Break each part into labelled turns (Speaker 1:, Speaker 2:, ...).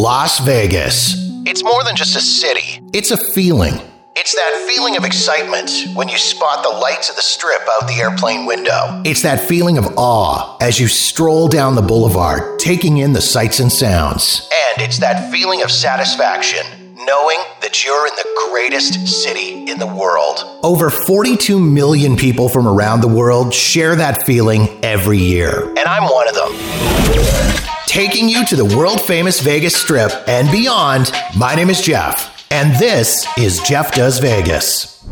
Speaker 1: Las Vegas.
Speaker 2: It's more than just a city.
Speaker 1: It's a feeling.
Speaker 2: It's that feeling of excitement when you spot the lights of the strip out the airplane window.
Speaker 1: It's that feeling of awe as you stroll down the boulevard, taking in the sights and sounds.
Speaker 2: And it's that feeling of satisfaction knowing that you're in the greatest city in the world.
Speaker 1: Over 42 million people from around the world share that feeling every year.
Speaker 2: And I'm one of them.
Speaker 1: Taking you to the world famous Vegas Strip and beyond, my name is Jeff, and this is Jeff Does Vegas.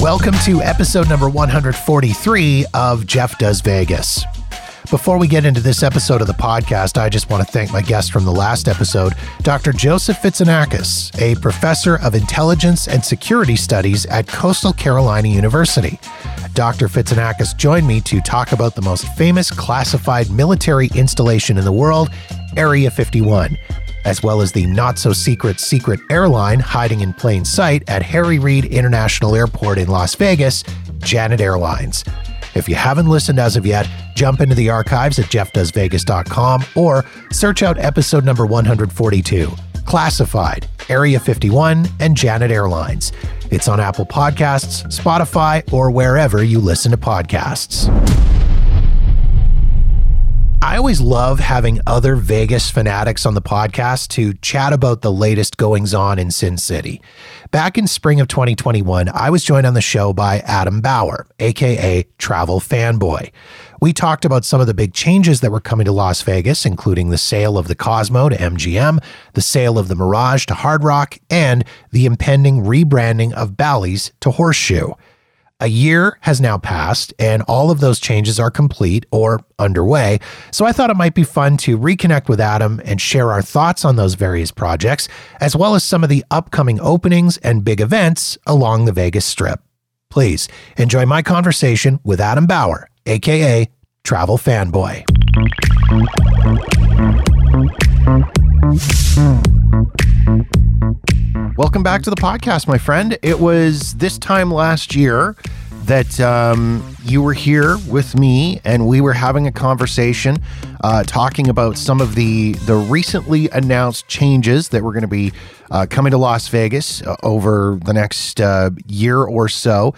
Speaker 1: Welcome to episode number 143 of Jeff Does Vegas. Before we get into this episode of the podcast, I just want to thank my guest from the last episode, Dr. Joseph Fitsanakis, a professor of intelligence and security studies at Coastal Carolina University. Dr. Fitsanakis joined me to talk about the most famous classified military installation in the world, Area 51, as well as the not so secret secret airline hiding in plain sight at Harry Reid International Airport in Las Vegas, Janet Airlines. If you haven't listened as of yet, jump into the archives at jeffdoesvegas.com or search out episode number 142 Classified, Area 51, and Janet Airlines. It's on Apple Podcasts, Spotify, or wherever you listen to podcasts. I always love having other Vegas fanatics on the podcast to chat about the latest goings on in Sin City. Back in spring of 2021, I was joined on the show by Adam Bauer, aka Travel Fanboy. We talked about some of the big changes that were coming to Las Vegas, including the sale of the Cosmo to MGM, the sale of the Mirage to Hard Rock, and the impending rebranding of Bally's to Horseshoe. A year has now passed, and all of those changes are complete or underway. So I thought it might be fun to reconnect with Adam and share our thoughts on those various projects, as well as some of the upcoming openings and big events along the Vegas Strip. Please enjoy my conversation with Adam Bauer, aka Travel Fanboy. Welcome back to the podcast, my friend. It was this time last year that um, you were here with me, and we were having a conversation, uh, talking about some of the the recently announced changes that were going to be uh, coming to Las Vegas uh, over the next uh, year or so.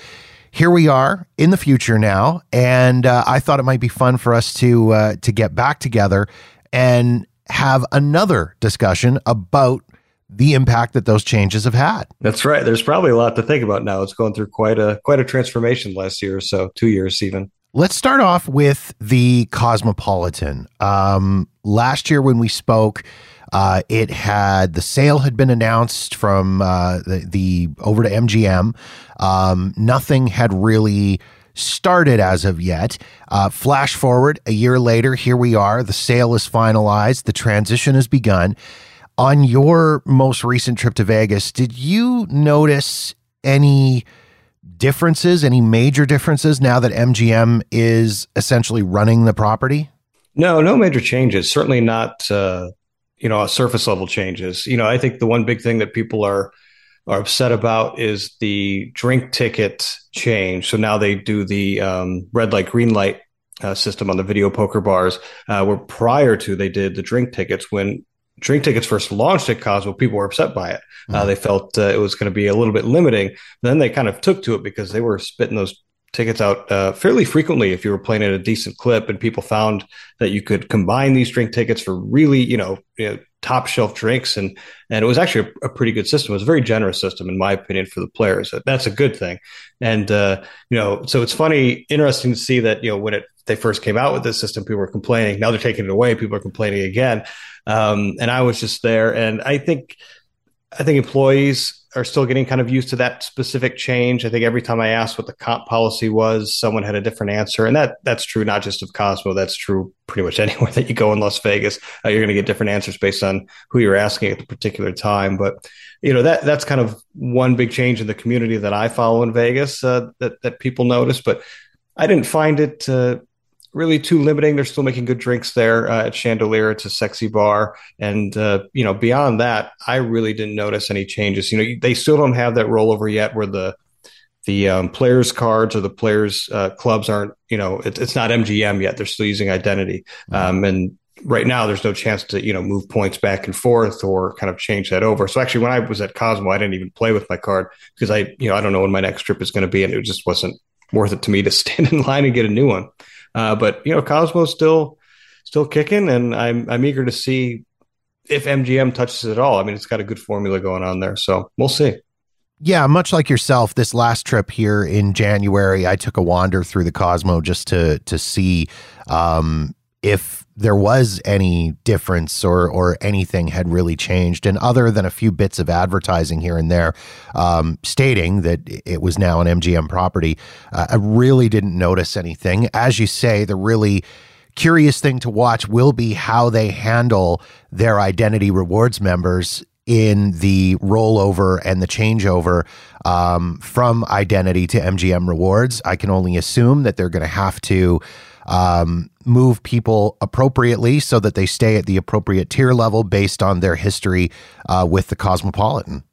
Speaker 1: Here we are in the future now, and uh, I thought it might be fun for us to to get back together and have another discussion about the impact that those changes have had.
Speaker 3: That's right. There's probably a lot to think about now. It's going through quite a quite a transformation last year or so, two years even.
Speaker 1: Let's start off with the Cosmopolitan. Um, last year when we spoke, uh, it had the sale had been announced from uh, the, the, over to MGM. Um, nothing had really started as of yet. Uh, flash forward a year later, here we are. The sale is finalized. The transition has begun. On your most recent trip to Vegas, did you notice any differences, any major differences now that MGM is essentially running the property?
Speaker 3: No, no major changes. Certainly not, uh, you know, surface level changes. You know, I think the one big thing that people are are upset about is the drink ticket change. So now they do the um, red light, green light uh, system on the video poker bars, uh, where prior to they did the drink tickets when drink tickets first launched at Cosmo, people were upset by it. Uh, mm-hmm. Uh, they felt uh, it was going to be a little bit limiting. Then they kind of took to it because they were spitting those tickets out uh, fairly frequently if you were playing at a decent clip, and people found that you could combine these drink tickets for really, you know, you know top shelf drinks, and and it was actually a, a, pretty good system. It was a very generous system, in my opinion, for the players. That's a good thing, and uh, you know, so it's funny, interesting to see that you know when it they first came out with this system, people were complaining. Now they're taking it away, people are complaining again. Um, and I was just there, and I think I think employees are still getting kind of used to that specific change. I think every time I asked what the comp policy was, someone had a different answer, and that that's true not just of Cosmo. That's true pretty much anywhere that you go in Las Vegas. Uh, you're going to get different answers based on who you're asking at the particular time. But you know that that's kind of one big change in the community that I follow in Vegas uh, that that people notice. But I didn't find it. Uh, really too limiting. They're still making good drinks there uh, at Chandelier. It's a sexy bar, and uh, you know beyond that, I really didn't notice any changes. You know, they still don't have that rollover yet where the the um, players cards or the players uh, clubs aren't you know it, it's not MGM yet. They're still using identity, mm-hmm. um, and right now there's no chance to you know move points back and forth or kind of change that over so actually when i was at cosmo i didn't even play with my card because i you know i don't know when my next trip is going to be and it just wasn't worth it to me to stand in line and get a new one uh, but you know cosmo's still still kicking and i'm i'm eager to see if mgm touches it at all. I mean it's got a good formula going on there so we'll see.
Speaker 1: Yeah, much like yourself, this last trip here in January, I took a wander through the Cosmo just to to see um, if there was any difference or or anything had really changed. And other than a few bits of advertising here and there, um, stating that it was now an MGM property, uh, I really didn't notice anything. As you say, the really curious thing to watch will be how they handle their identity rewards members in the rollover and the changeover um, from identity to MGM rewards. I can only assume that they're going to have to um, move people appropriately so that they stay at the appropriate tier level based on their history uh, with the Cosmopolitan.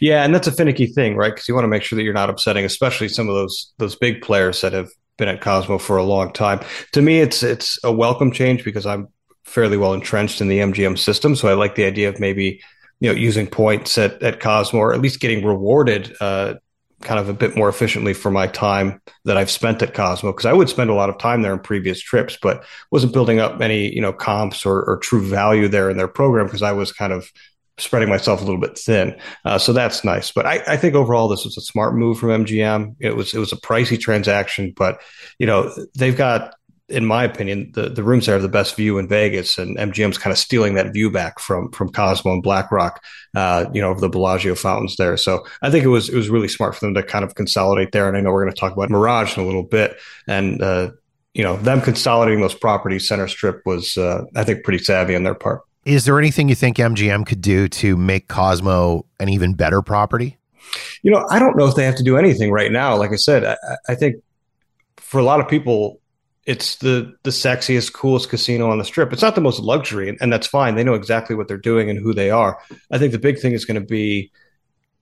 Speaker 3: Yeah, and that's a finicky thing, right? Because you want to make sure that you're not upsetting, especially some of those those big players that have been at Cosmo for a long time. To me, it's it's a welcome change because I'm fairly well entrenched in the MGM system, so I like the idea of maybe you know using points at at Cosmo or at least getting rewarded uh, kind of a bit more efficiently for my time that I've spent at Cosmo because I would spend a lot of time there in previous trips, but wasn't building up any you know comps or, or true value there in their program because I was kind of spreading myself a little bit thin. Uh, so that's nice. But I, I, think overall this was a smart move from MGM. It was it was a pricey transaction, but you know they've got in my opinion, the, the rooms there have the best view in Vegas, and MGM's kind of stealing that view back from from Cosmo and Blackrock, uh, you know, over the Bellagio fountains there. So I think it was it was really smart for them to kind of consolidate there. And I know we're going to talk about Mirage in a little bit, and uh, you know, them consolidating those properties, Center Strip was, uh, I think, pretty savvy on their part.
Speaker 1: Is there anything you think MGM could do to make Cosmo an even better property?
Speaker 3: You know, I don't know if they have to do anything right now. Like I said, I, I think for a lot of people, it's the the sexiest, coolest casino on the strip. It's not the most luxury, and, and that's fine. They know exactly what they're doing and who they are. I think the big thing is going to be,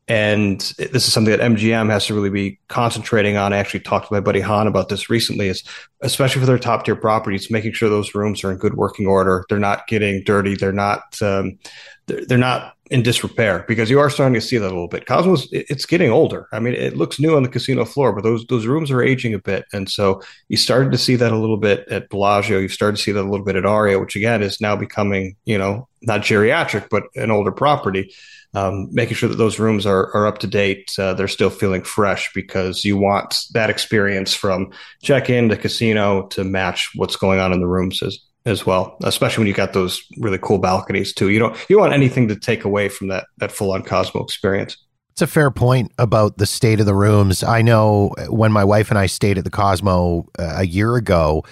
Speaker 3: and this is something that MGM has to really be concentrating on. I actually talked to my buddy Han about this recently. Is especially for their top tier properties, making sure those rooms are in good working order. They're not getting dirty. They're not um, they're, they're not in disrepair because you are starting to see that a little bit. Cosmos, it's getting older. I mean, it looks new on the casino floor, but those those rooms are aging a bit, and so you started to see that a little bit at Bellagio. You started to see that a little bit at Aria, which again is now becoming, you know, not geriatric, but an older property. Um, making sure that those rooms are, are up to date, uh, they're still feeling fresh because you want that experience from check in to casino to match what's going on in the rooms as, as well, especially when you got those really cool balconies too. You don't you want anything to take away from that that full on Cosmo experience.
Speaker 1: It's a fair point about the state of the rooms. I know when my wife and I stayed at the Cosmo uh, a year ago,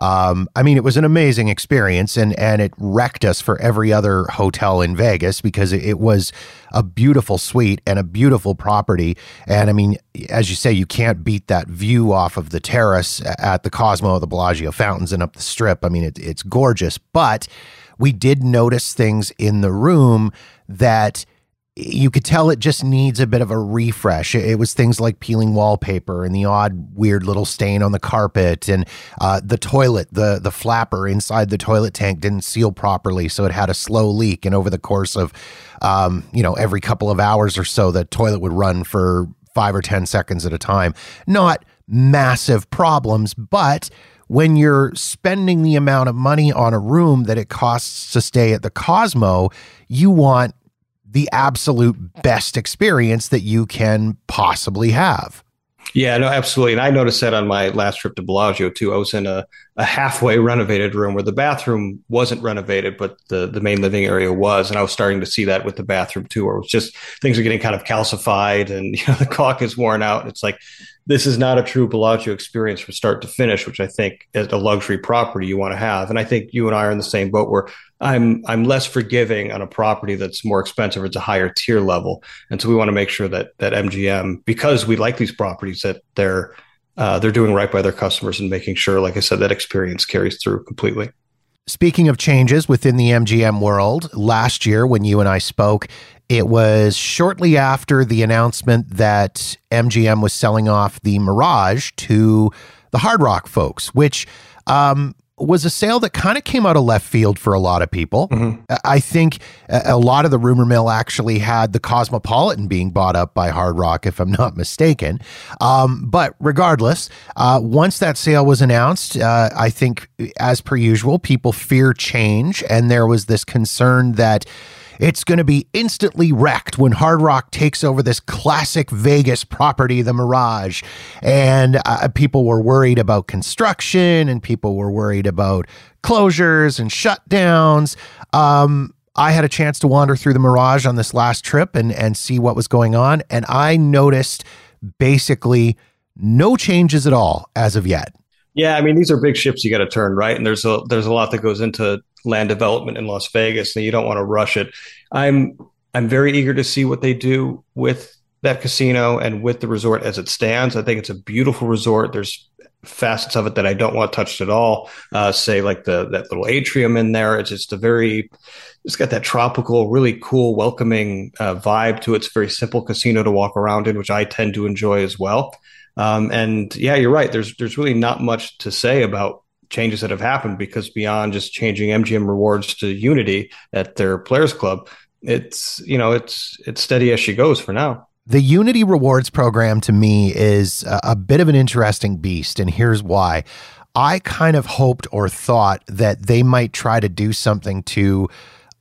Speaker 1: um, I mean, it was an amazing experience, and and it wrecked us for every other hotel in Vegas because it, was a beautiful suite and a beautiful property. And I mean, as you say, you can't beat that view off of the terrace at the Cosmo, the Bellagio fountains, and up the Strip. I mean, it, it's gorgeous, but we did notice things in the room that you could tell it just needs a bit of a refresh. It was things like peeling wallpaper and the odd weird little stain on the carpet, and uh, the toilet, the the flapper inside the toilet tank didn't seal properly, so it had a slow leak. And over the course of, um, you know, every couple of hours or so, the toilet would run for five or ten seconds at a time. Not massive problems, but when you're spending the amount of money on a room that it costs to stay at the Cosmo, you want the absolute best experience that you can possibly have.
Speaker 3: Yeah, no, absolutely. And I noticed that on my last trip to Bellagio too. I was in a, a halfway renovated room where the bathroom wasn't renovated, but the, the main living area was. And I was starting to see that with the bathroom too, where it was just things are getting kind of calcified and you know the caulk is worn out. It's like this is not a true Bellagio experience from start to finish, which I think is a luxury property you want to have. And I think you and I are in the same boat where I'm I'm less forgiving on a property that's more expensive. It's a higher tier level, and so we want to make sure that that MGM, because we like these properties, that they're uh, they're doing right by their customers and making sure, like I said, that experience carries through completely.
Speaker 1: Speaking of changes within the MGM world, last year when you and I spoke, it was shortly after the announcement that MGM was selling off the Mirage to the Hard Rock folks, which um, was a sale that kind of came out of left field for a lot of people. Mm-hmm. I think a lot of the rumor mill actually had the Cosmopolitan being bought up by Hard Rock, if I'm not mistaken. Um, but regardless, uh, once that sale was announced, uh, I think, as per usual, people fear change. And there was this concern that it's going to be instantly wrecked when Hard Rock takes over this classic Vegas property, the Mirage. And uh, people were worried about construction and people were worried about closures and shutdowns. Um, I had a chance to wander through the Mirage on this last trip and, and see what was going on. And I noticed basically no changes at all as of yet.
Speaker 3: Yeah, I mean these are big ships you got to turn, right? And there's a there's a lot that goes into land development in Las Vegas, and you don't want to rush it. I'm I'm very eager to see what they do with that casino and with the resort as it stands. I think it's a beautiful resort. There's facets of it that I don't want touched at all. Uh, say like the that little atrium in there. It's just a very it's got that tropical, really cool, welcoming uh, vibe to it. It's a very simple casino to walk around in, which I tend to enjoy as well. Um, and yeah, you're right. There's there's really not much to say about changes that have happened because beyond just changing MGM rewards to Unity at their Players Club, it's you know it's it's steady as she goes for now.
Speaker 1: The Unity rewards program to me is a, a bit of an interesting beast, and here's why. I kind of hoped or thought that they might try to do something to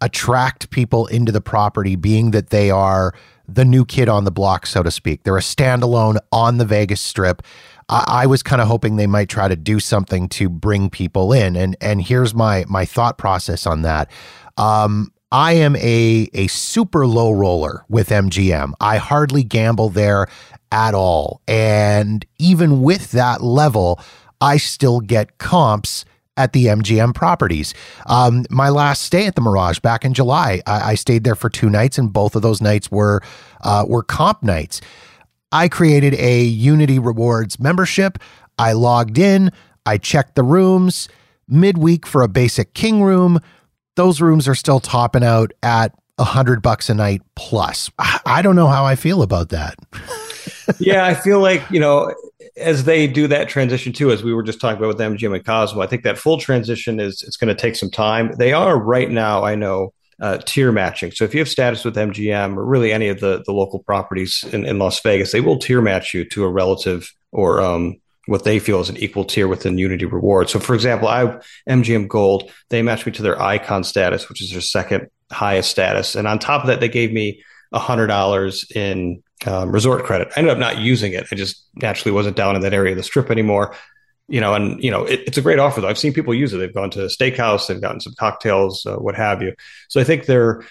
Speaker 1: attract people into the property, being that they are the new kid on the block, so to speak. They're a standalone on the Vegas Strip. I, I was kind of hoping they might try to do something to bring people in, and and here's my my thought process on that. Um, I am a a super low roller with MGM. I hardly gamble there at all, and even with that level, I still get comps at the MGM properties. Um, my last stay at the Mirage back in July, I, I, stayed there for two nights, and both of those nights were uh, were comp nights. I created a Unity Rewards membership. I logged in, I checked the rooms midweek for a basic king room. Those rooms are still topping out at a hundred bucks a night plus. I don't know how I feel about that.
Speaker 3: yeah, I feel like, you know, as they do that transition too, as we were just talking about with MGM and Cosmo, I think that full transition is it's going to take some time. They are right now, I know, uh, tier matching. So if you have status with MGM or really any of the the local properties in, in Las Vegas, they will tier match you to a relative or um, what they feel is an equal tier within Unity Reward. So for example, I MGM Gold. They matched me to their icon status, which is their second highest status, and on top of that, they gave me hundred dollars in um, resort credit. I ended up not using it. I just naturally wasn't down in that area of the strip anymore you know, and you know, it, it's a great offer though. I've seen people use it. They've gone to a steakhouse, they've gotten some cocktails, uh, what have you. So I think they're,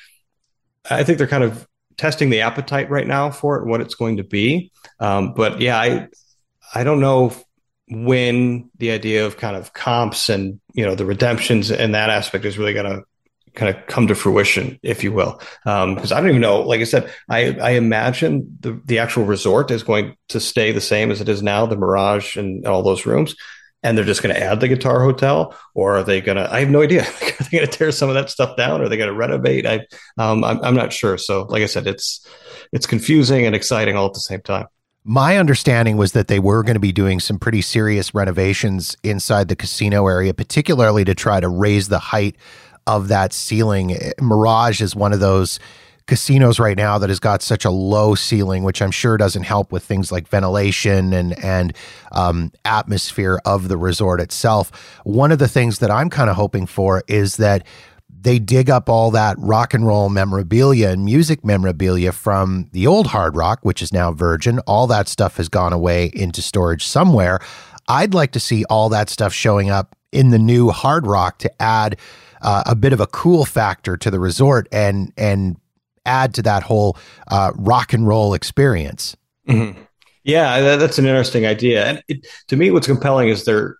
Speaker 3: I think they're kind of testing the appetite right now for it, what it's going to be. Um, but yeah, I, I don't know when the idea of kind of comps and you know the redemptions and that aspect is really going to kind of come to fruition, if you will. Because um, I don't even know. Like I said, I, I imagine the the actual resort is going to stay the same as it is now, the Mirage and all those rooms. And they're just going to add the Guitar Hotel, or are they going to? I have no idea. are they going to tear some of that stuff down? Or are they going to renovate? I, um, I'm, I'm not sure. So, like I said, it's it's confusing and exciting all at the same time.
Speaker 1: My understanding was that they were going to be doing some pretty serious renovations inside the casino area, particularly to try to raise the height of that ceiling. Mirage is one of those casinos right now that has got such a low ceiling, which I'm sure doesn't help with things like ventilation and and um, atmosphere of the resort itself. One of the things that I'm kind of hoping for is that they dig up all that rock and roll memorabilia and music memorabilia from the old Hard Rock, which is now Virgin. All that stuff has gone away into storage somewhere. I'd like to see all that stuff showing up in the new Hard Rock to add uh, a bit of a cool factor to the resort and and add to that whole uh, rock and roll experience.
Speaker 3: Mm-hmm. Yeah, that's an interesting idea. And it, to me, what's compelling is they're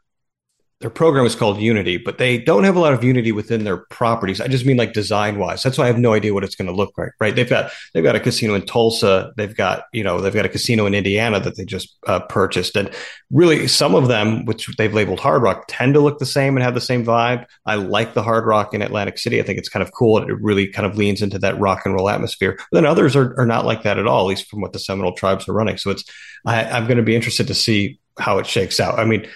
Speaker 3: their program is called Unity, but they don't have a lot of Unity within their properties. I just mean like design wise. That's why I have no idea what it's going to look like. Right? They've got they've got a casino in Tulsa. They've got you know they've got a casino in Indiana that they just uh, purchased, and really some of them, which they've labeled Hard Rock, tend to look the same and have the same vibe. I like the Hard Rock in Atlantic City. I think it's kind of cool. It really kind of leans into that rock and roll atmosphere. But then others are, are not like that at all, at least from what the Seminole tribes are running. So it's I, I'm going to be interested to see how it shakes out. I mean,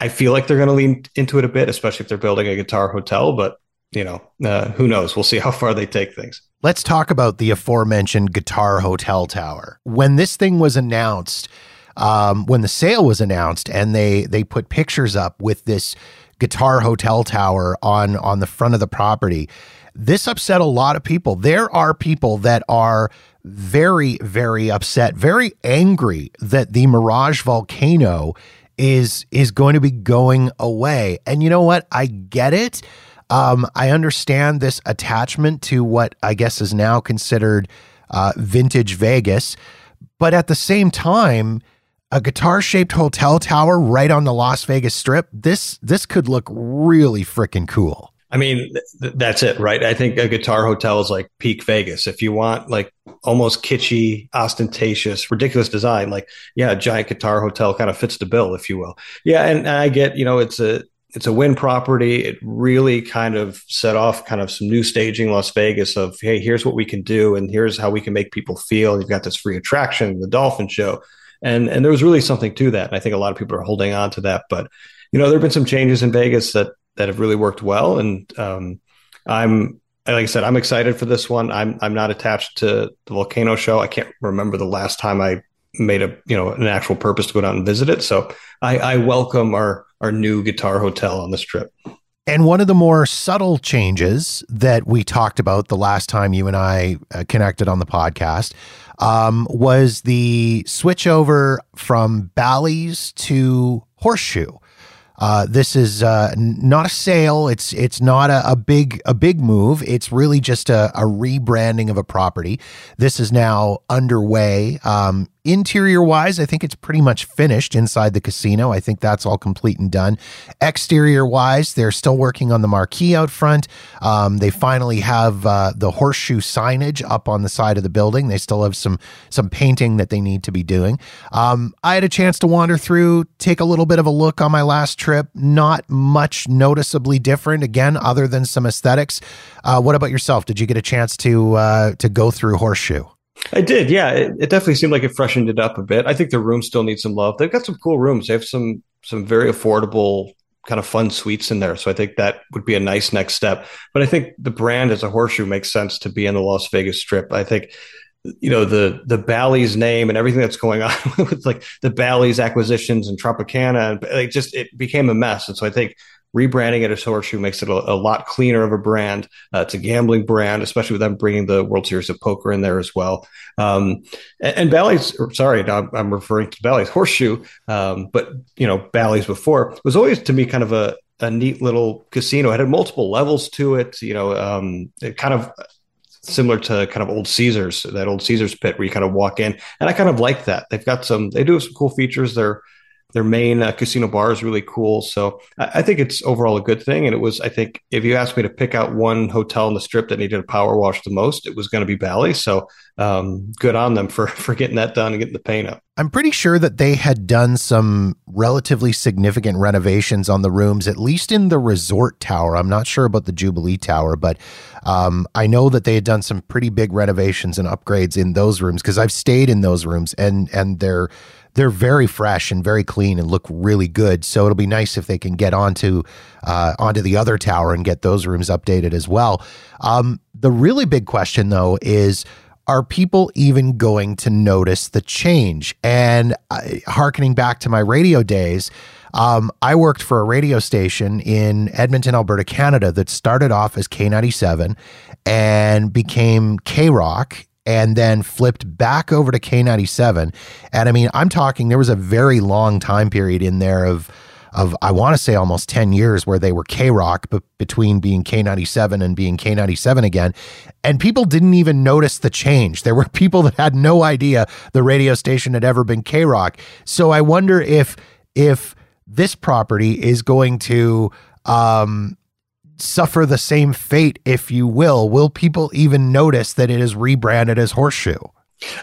Speaker 3: I feel like they're going to lean into it a bit, especially if they're building a guitar hotel. But you know, uh, who knows? We'll see how far they take things.
Speaker 1: Let's talk about the aforementioned Guitar Hotel Tower. When this thing was announced, um, when the sale was announced, and they they put pictures up with this Guitar Hotel Tower on on the front of the property, this upset a lot of people. There are people that are very very upset, very angry that the Mirage volcano is is going to be going away. And you know what? I get it. Um, I understand this attachment to what I guess is now considered uh, vintage Vegas, but at the same time, a guitar shaped hotel tower right on the Las Vegas Strip. This this could look really freaking cool.
Speaker 3: I mean, th- that's it, right? I think a guitar hotel is like peak Vegas. If you want like almost kitschy, ostentatious, ridiculous design, like yeah, giant guitar hotel kind of fits the bill, if you will. Yeah, and, and I get, you know, it's a it's a Wynn property. It really kind of set off kind of some new staging Las Vegas of hey, here's what we can do, and here's how we can make people feel. You've got this free attraction, the Dolphin Show, and and there was really something to that. And I think a lot of people are holding on to that, but you know, there have been some changes in Vegas that that have really worked well. And um, I'm like I said, I'm excited for this one. I'm I'm not attached to the volcano show. I can't remember the last time I made a you know an actual purpose to go down and visit it. So I, I welcome our our new guitar hotel on this trip.
Speaker 1: And one of the more subtle changes that we talked about the last time you and I uh, connected on the podcast um, was the switch over from Bally's to Horseshoe. Uh, this is uh, not a sale. It's it's not a, a, big a big move. It's really just a, a, rebranding of a property. This is now underway. Um, Interior wise, I think it's pretty much finished inside the casino. I think that's all complete and done. Exterior wise, they're still working on the marquee out front. Um, they finally have uh, the horseshoe signage up on the side of the building. They still have some some painting that they need to be doing. Um, I had a chance to wander through, take a little bit of a look on my last trip. Not much noticeably different, again, other than some aesthetics. Uh, what about yourself? Did you get a chance to uh, to go through horseshoe?
Speaker 3: I did, yeah. It, it, definitely seemed like it freshened it up a bit. I think the rooms still need some love. They've got some cool rooms. They have some some very affordable kind of fun suites in there. So I think that would be a nice next step. But I think the brand as a horseshoe makes sense to be in the Las Vegas Strip. I think you know the the Bally's name and everything that's going on with like the Bally's acquisitions and Tropicana and like just it became a mess. And so I think rebranding it as Horseshoe makes it a, a lot cleaner of a brand. Uh, it's a gambling brand, especially with them bringing the World Series of Poker in there as well. Um, and, and Bally's, sorry, I'm, referring to Bally's Horseshoe, um, but you know Bally's before was always to me kind of a a neat little casino. It had multiple levels to it. You know, um, it kind of similar to kind of old Caesars, that old Caesars pit where you kind of walk in, and I kind of like that. They've got some, they do have some cool features. They're their main uh, casino bar is really cool. So I, I, think it's overall a good thing. And it was, I think, if you asked me to pick out one hotel in the strip that needed a power wash the most, it was going to be Bally. So um, good on them for for getting that done and getting the paint up.
Speaker 1: I'm pretty sure that they had done some relatively significant renovations on the rooms, at least in the resort tower. I'm not sure about the Jubilee Tower, but um, I know that they had done some pretty big renovations and upgrades in those rooms because I've stayed in those rooms and and they're they're very fresh and very clean and look really good. So it'll be nice if they can get onto uh, onto the other tower and get those rooms updated as well. Um, the really big question though is. Are people even going to notice the change? And uh, harkening back to my radio days, um, I worked for a radio station in Edmonton, Alberta, Canada that started off as K97 and became K Rock and then flipped back over to K97. And I mean, I'm talking, there was a very long time period in there of, of I want to say almost 10 years where they were K Rock, but between being K97 and being K97 again. And people didn't even notice the change. There were people that had no idea the radio station had ever been K Rock. So I wonder if, if, this property is going to um, suffer the same fate, if you will? Will people even notice that it is rebranded as Horseshoe?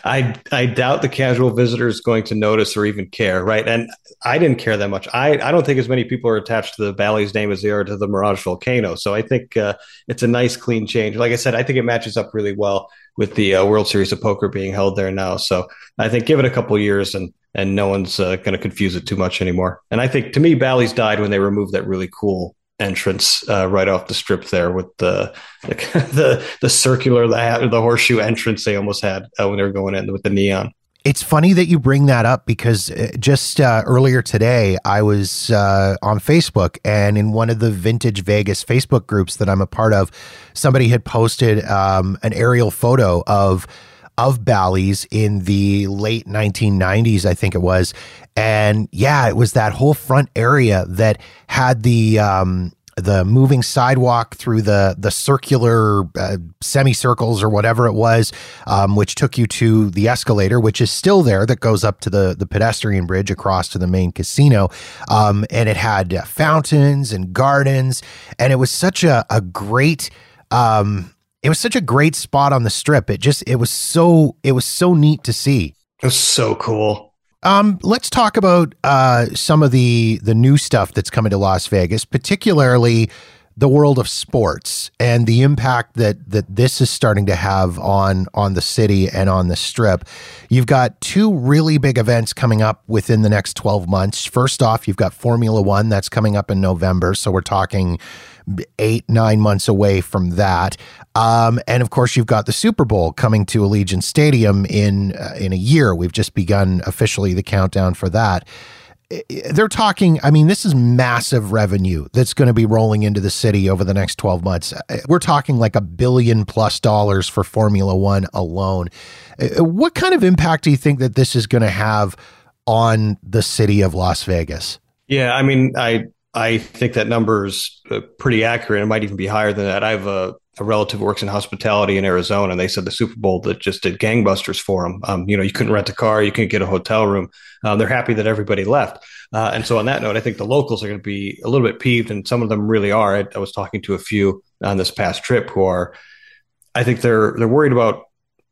Speaker 3: I I doubt the casual visitor is going to notice or even care, right? And I didn't care that much. I, I don't think as many people are attached to the Bally's name as they are to the Mirage Volcano. So I think uh, it's a nice, clean change. Like I said, I think it matches up really well with the uh, World Series of Poker being held there now. So I think give it a couple years and and no one's uh, going to confuse it too much anymore. And I think to me, Bally's died when they removed that really cool entrance uh, right off the strip there with the the the, the circular the, the horseshoe entrance they almost had uh, when they were going in with the neon.
Speaker 1: It's funny that you bring that up because uh, just uh, earlier today, I was uh, on Facebook and in one of the Vintage Vegas Facebook groups that I'm a part of, somebody had posted um, an aerial photo of of Bally's in the late 1990s, I think it was. And yeah, it was that whole front area that had the um, the moving sidewalk through the the circular uh, semicircles or whatever it was, um, which took you to the escalator, which is still there, that goes up to the the pedestrian bridge across to the main casino, um, and it had uh, fountains and gardens, and it was such a a great. Um, it was such a great spot on the strip. It just it was so it was so neat to see.
Speaker 3: It was so cool.
Speaker 1: Um, let's talk about uh, some of the the new stuff that's coming to Las Vegas, particularly the world of sports and the impact that that this is starting to have on on the city and on the strip. You've got two really big events coming up within the next 12 months. First off, you've got Formula 1 that's coming up in November, so we're talking eight, nine months away from that. Um, and of course, you've got the Super Bowl coming to Allegiant Stadium in uh, in a year. We've just begun officially the countdown for that. They're talking. I mean, this is massive revenue that's going to be rolling into the city over the next twelve months. Uh, we're talking like a billion plus dollars for Formula One alone. Uh, what kind of impact do you think that this is going to have on the city of Las Vegas?
Speaker 3: Yeah, I mean, I I think that number is uh, pretty accurate. It might even be higher than that. I have a, a, relative who works in hospitality in Arizona, and they said the Super Bowl that just did gangbusters for them. Um, you know, you couldn't rent a car, you couldn't get a hotel room. Um, they're happy that everybody left. Uh, and so, on that note, I think the locals are going to be a little bit peeved, and some of them really are. I, I was talking to a few on this past trip who are, I think they're they're worried about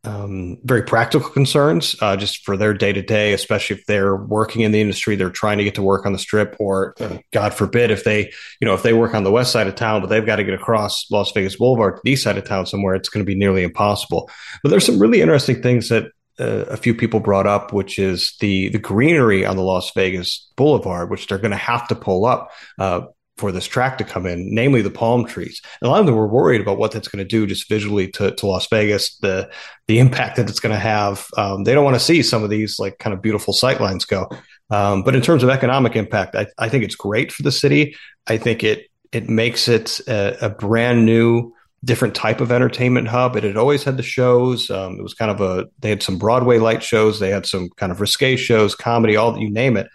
Speaker 3: um, very practical concerns uh, just for their day to day, especially if they're working in the industry, they're trying to get to work on the strip, or God forbid, if they, you know, if they work on the west side of town, but they've got to get across Las Vegas Boulevard to the east side of town somewhere, it's going to be nearly impossible. But there's some really interesting things that uh, a few people brought up, which is the the greenery on the Las Vegas Boulevard, which they're going to have to pull up uh, for this track to come in, namely the palm trees. And a lot of them were worried about what that's going to do just visually to, to Las Vegas, the the impact that it's going to have. Um, they don't want to see some of these like kind of beautiful sightlines go. Um, but in terms of economic impact, I, I, think it's great for the city. I think it it makes it a, a, brand new, different type of entertainment hub. It had always had the shows. Um, it was kind of a they had some Broadway light shows. They had some kind of risque shows, comedy, all that you name it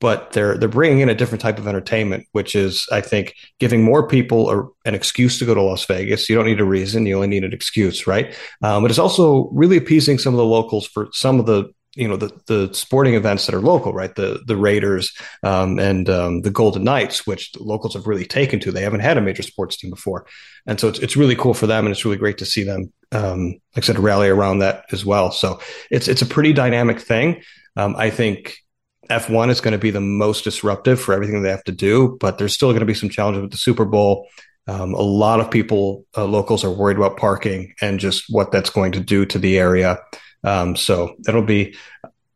Speaker 3: but they're they're bringing in a different type of entertainment, which is I think giving more people a, an excuse to go to Las Vegas. You don't need a reason; you only need an excuse, right? Um, but it's also really appeasing some of the locals for some of the you know the the sporting events that are local, right? The the Raiders um, and um, the Golden Knights, which the locals have really taken to. They haven't had a major sports team before, and so it's it's really cool for them, and it's really great to see them, um, like I said, rally around that as well. So it's it's a pretty dynamic thing. Um, I think F1 is going to be the most disruptive for everything they have to do, but there's still going to be some challenges with the Super Bowl. Um, a lot of people, uh, locals, are worried about parking and just what that's going to do to the area. Um, so that'll be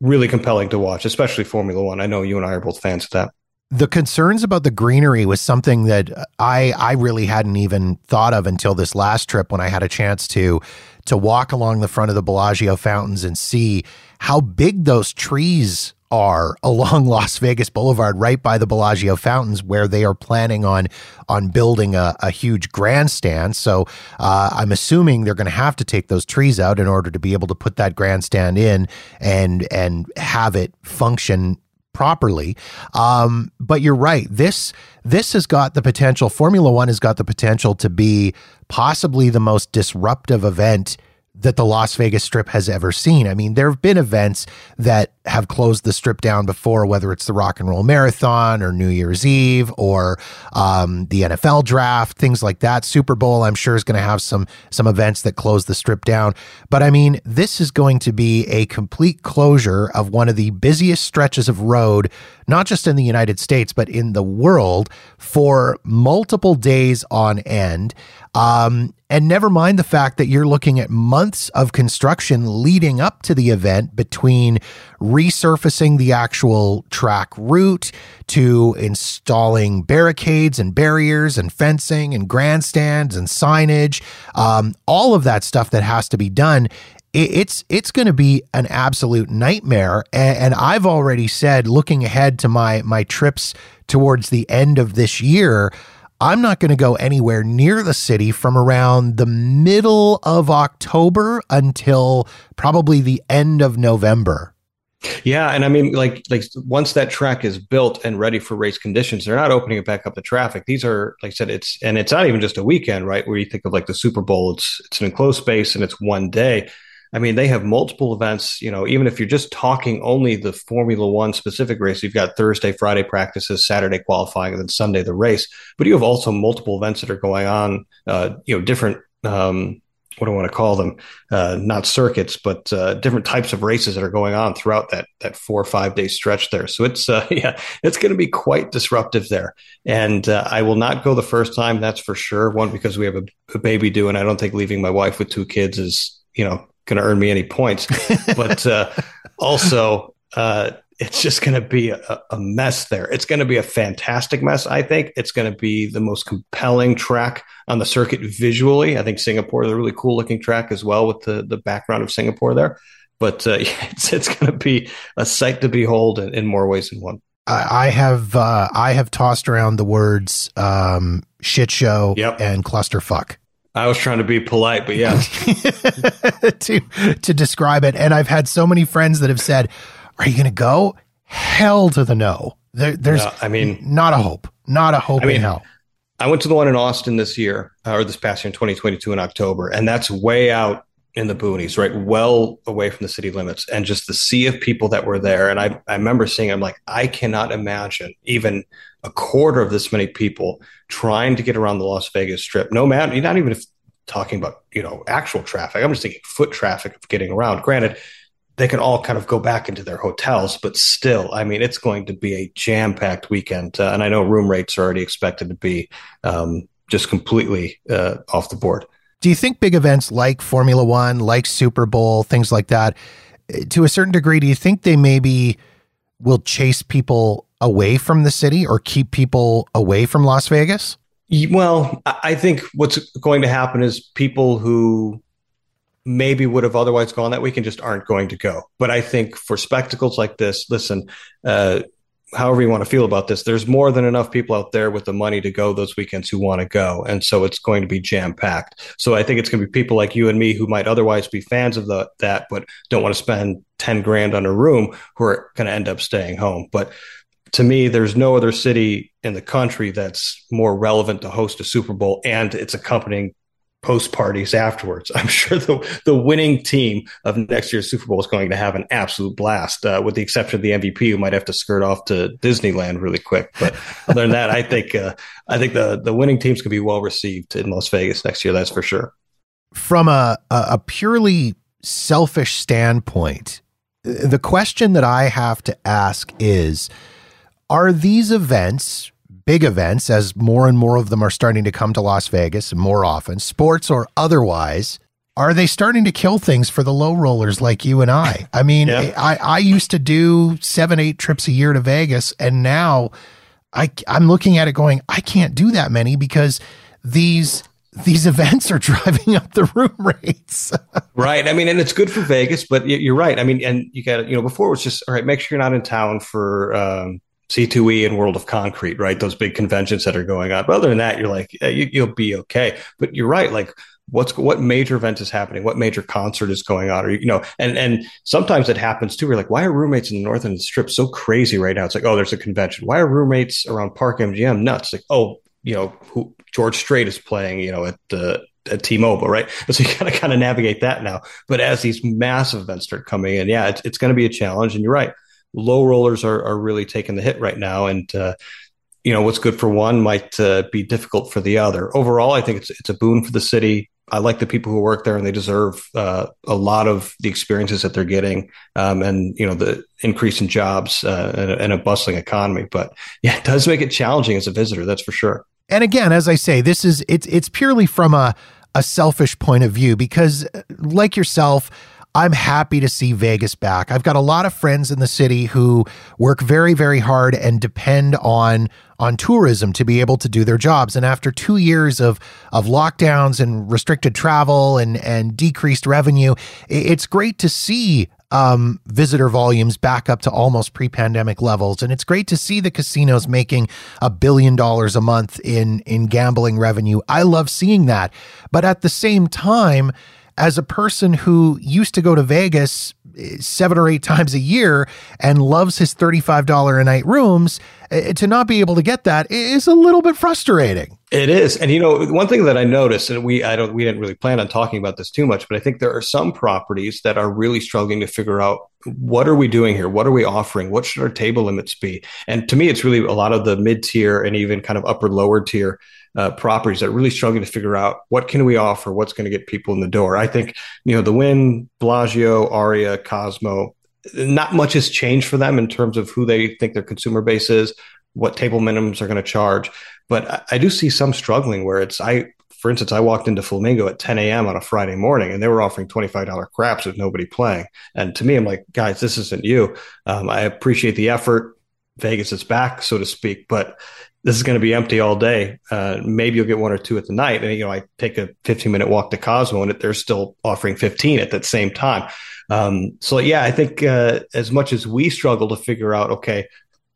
Speaker 3: really compelling to watch, especially Formula One. I know you and I are both fans of that.
Speaker 1: The concerns about the greenery was something that I I really hadn't even thought of until this last trip when I had a chance to to walk along the front of the Bellagio fountains and see how big those trees are along Las Vegas Boulevard, right by the Bellagio fountains, where they are planning on on building a, a huge grandstand. So uh, I'm assuming they're going to have to take those trees out in order to be able to put that grandstand in and and have it function properly. Um, but you're right. This this has got the potential. Formula One has got the potential to be possibly the most disruptive event that the Las Vegas Strip has ever seen. I mean, there have been events that have closed the strip down before, whether it's the Rock and Roll Marathon or New Year's Eve or um, the NFL Draft, things like that. Super Bowl, I'm sure, is going to have some some events that close the strip down. But I mean, this is going to be a complete closure of one of the busiest stretches of road, not just in the United States but in the world, for multiple days on end. Um, and never mind the fact that you're looking at months of construction leading up to the event between resurfacing the actual track route to installing barricades and barriers and fencing and grandstands and signage, um, all of that stuff that has to be done. It's it's going to be an absolute nightmare, and, I've already said, looking ahead to my my trips towards the end of this year, I'm not going to go anywhere near the city from around the middle of October until probably the end of November.
Speaker 3: Yeah, and I mean, like, like once that track is built and ready for race conditions, they're not opening it back up to traffic. These are, like I said, it's and it's not even just a weekend, right? Where you think of like the Super Bowl, it's it's an enclosed space and it's one day. I mean, they have multiple events. You know, even if you're just talking only the Formula One specific race, you've got Thursday, Friday practices, Saturday qualifying, and then Sunday the race. But you have also multiple events that are going on. Uh, you know, different. Um, what do I want to call them? Uh, not circuits, but uh, different types of races that are going on throughout that that four or five day stretch there. So it's uh, yeah, it's going to be quite disruptive there. And uh, I will not go the first time, that's for sure. One because we have a, a baby due, and I don't think leaving my wife with two kids is you know going to earn me any points. but uh, also, uh, it's just going to be a, a, mess there. It's going to be a fantastic mess. I think it's going to be the most compelling track on the circuit visually. I think Singapore is a really cool looking track as well with the the background of Singapore there. But uh, it's it's going to be a sight to behold in, in more ways than one.
Speaker 1: I have uh, I have tossed around the words um, shit show yep. and clusterfuck
Speaker 3: I was trying to be polite, but yeah.
Speaker 1: to to describe it. And I've had so many friends that have said, Are you gonna go? Hell to the no. There, there's yeah, I mean not a hope. Not a hope I mean, in hell.
Speaker 3: I went to the one in Austin this year, uh, or this past year in 2022 in October, and that's way out in the boonies, right? Well away from the city limits. And just the sea of people that were there. And I, I remember seeing, I'm like, I cannot imagine even a quarter of this many people trying to get around the Las Vegas Strip. No matter, not even if talking about you know actual traffic. I'm just thinking foot traffic of getting around. Granted, they can all kind of go back into their hotels, but still, I mean, it's going to be a jam packed weekend, uh, and I know room rates are already expected to be um, just completely uh, off the board.
Speaker 1: Do you think big events like Formula One, like Super Bowl, things like that, eh, to a certain degree, do you think they maybe will chase people away from the city or keep people away from Las Vegas?
Speaker 3: Well, I think what's going to happen is people who maybe would have otherwise gone that weekend just aren't going to go. But I think for spectacles like this, listen, uh, however you want to feel about this, there's more than enough people out there with the money to go those weekends who want to go. And so it's going to be jam packed. So I think it's going to be people like you and me who might otherwise be fans of the, that, but don't want to spend 10 grand on a room who are going to end up staying home. But to me, there's no other city in the country that's more relevant to host a Super Bowl and its accompanying post parties afterwards. I'm sure the the winning team of next year's Super Bowl is going to have an absolute blast, uh, with the exception of the MVP, who might have to skirt off to Disneyland really quick. But other than that, I think uh, I think the the winning teams can be well received in Las Vegas next year. That's for sure.
Speaker 1: From a a purely selfish standpoint, the question that I have to ask is: Are these events big events, as more and more of them are starting to come to Las Vegas more often, sports or otherwise, are they starting to kill things for the low rollers like you and I? I mean, yeah. I, I used to do seven, eight trips a year to Vegas, and now I, I'm looking at it going, I can't do that many because these these events are driving up the room rates.
Speaker 3: right. I mean, and it's good for Vegas, but you're right. I mean, and you got you know, before it was just all right. Make sure you're not in town for um, CES and World of Concrete, right? Those big conventions that are going on. But other than that, you're like, you, will be okay. But you're right. Like, what's what major event is happening? What major concert is going on? Or you know, and and sometimes it happens too. We're like, why are roommates in the North End Strip so crazy right now? It's like, oh, there's a convention. Why are roommates around Park MGM nuts? Like, oh, you know, who George Strait is playing, you know, at the at T-Mobile, right? So you got to kind of navigate that now. But as these massive events start coming in, yeah, it's, it's going to be a challenge. And you're right low rollers are, are really taking the hit right now. And, uh, you know, what's good for one might uh, be difficult for the other. Overall, I think it's, it's a boon for the city. I like the people who work there and they deserve uh, a lot of the experiences that they're getting um, and, you know, the increase in jobs uh, and, and a bustling economy. But yeah, it does make it challenging as a visitor. That's for sure.
Speaker 1: And again, as I say, this is, it's, it's purely from a, a selfish point of view because like yourself, I'm happy to see Vegas back. I've got a lot of friends in the city who work very, very hard and depend on on tourism to be able to do their jobs. And after two years of of lockdowns and restricted travel and and decreased revenue, it's great to see um, visitor volumes back up to almost pre-pandemic levels, and it's great to see the casinos making a billion dollars a month in in gambling revenue. I love seeing that, but at the same time, as a person who used to go to Vegas seven or eight times a year and loves his $35 a night rooms, eh, to not be able to get that is a little bit frustrating.
Speaker 3: It is. And you know, one thing that I noticed, and we I don't we didn't really plan on talking about this too much, but I think there are some properties that are really struggling to figure out what are we doing here? What are we offering? What should our table limits be? And to me, it's really a lot of the mid tier and even kind of upper lower tier uh, properties that are really struggling to figure out what can we offer, what's going to get people in the door. I think you know the Wynn, Bellagio, Aria, Cosmo. Not much has changed for them in terms of who they think their consumer base is, what table minimums are going to charge. But I, I do see some struggling where it's I for instance, I walked into Flamingo at 10 a.m. on a Friday morning and they were offering $25 craps with nobody playing. And to me, I'm like, guys, this isn't you. Um, I appreciate the effort. Vegas is back, so to speak, but this is going to be empty all day. Uh, maybe you'll get one or two at the night. And, you know, I take a 15 minute walk to Cosmo and they're still offering 15 at that same time. Um, so, yeah, I think uh, as much as we struggle to figure out, okay,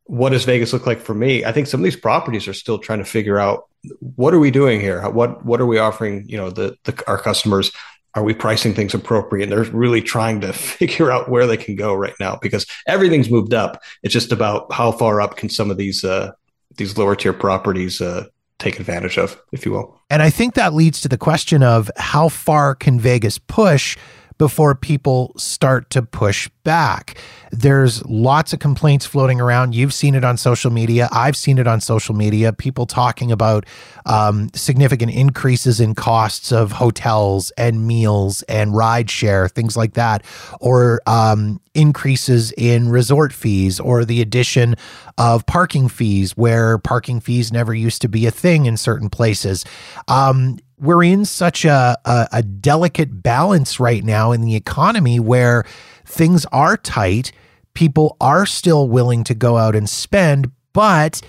Speaker 3: what does Vegas look like for me? I think some of these properties are still trying to figure out what are we doing here? What what are we offering? You know, the, the our customers. Are we pricing things appropriate? And they're really trying to figure out where they can go right now because everything's moved up. It's just about how far up can some of these uh, these lower tier properties uh, take advantage of, if you will.
Speaker 1: And I think that leads to the question of how far can Vegas push before people start to push back. There's lots of complaints floating around. You've seen it on social media. I've seen it on social media. People talking about um, significant increases in costs of hotels and meals and ride share, things like that, or um, increases in resort fees or the addition of parking fees where parking fees never used to be a thing in certain places. Um, we're in such a, a, a delicate balance right now in the economy where things are tight. People are still willing to go out and spend, but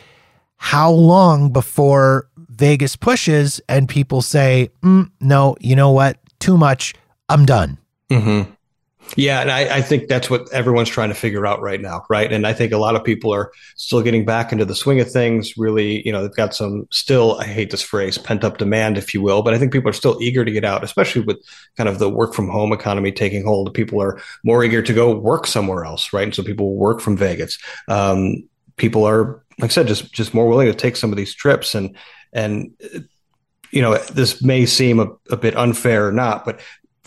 Speaker 1: how long before Vegas pushes and people say, mm, no, you know what? Too much. I'm done.
Speaker 3: Mm-hmm. Yeah, and I, I, think that's what everyone's trying to figure out right now, right? And I think a lot of people are still getting back into the swing of things. Really, you know, they've got some still, I hate this phrase, pent up demand, if you will, but I think people are still eager to get out, especially with kind of the work from home economy taking hold. People are more eager to go work somewhere else, right? And so people work from Vegas. Um, people are, like I said, just just more willing to take some of these trips and and you know, this may seem a, a bit unfair or not, but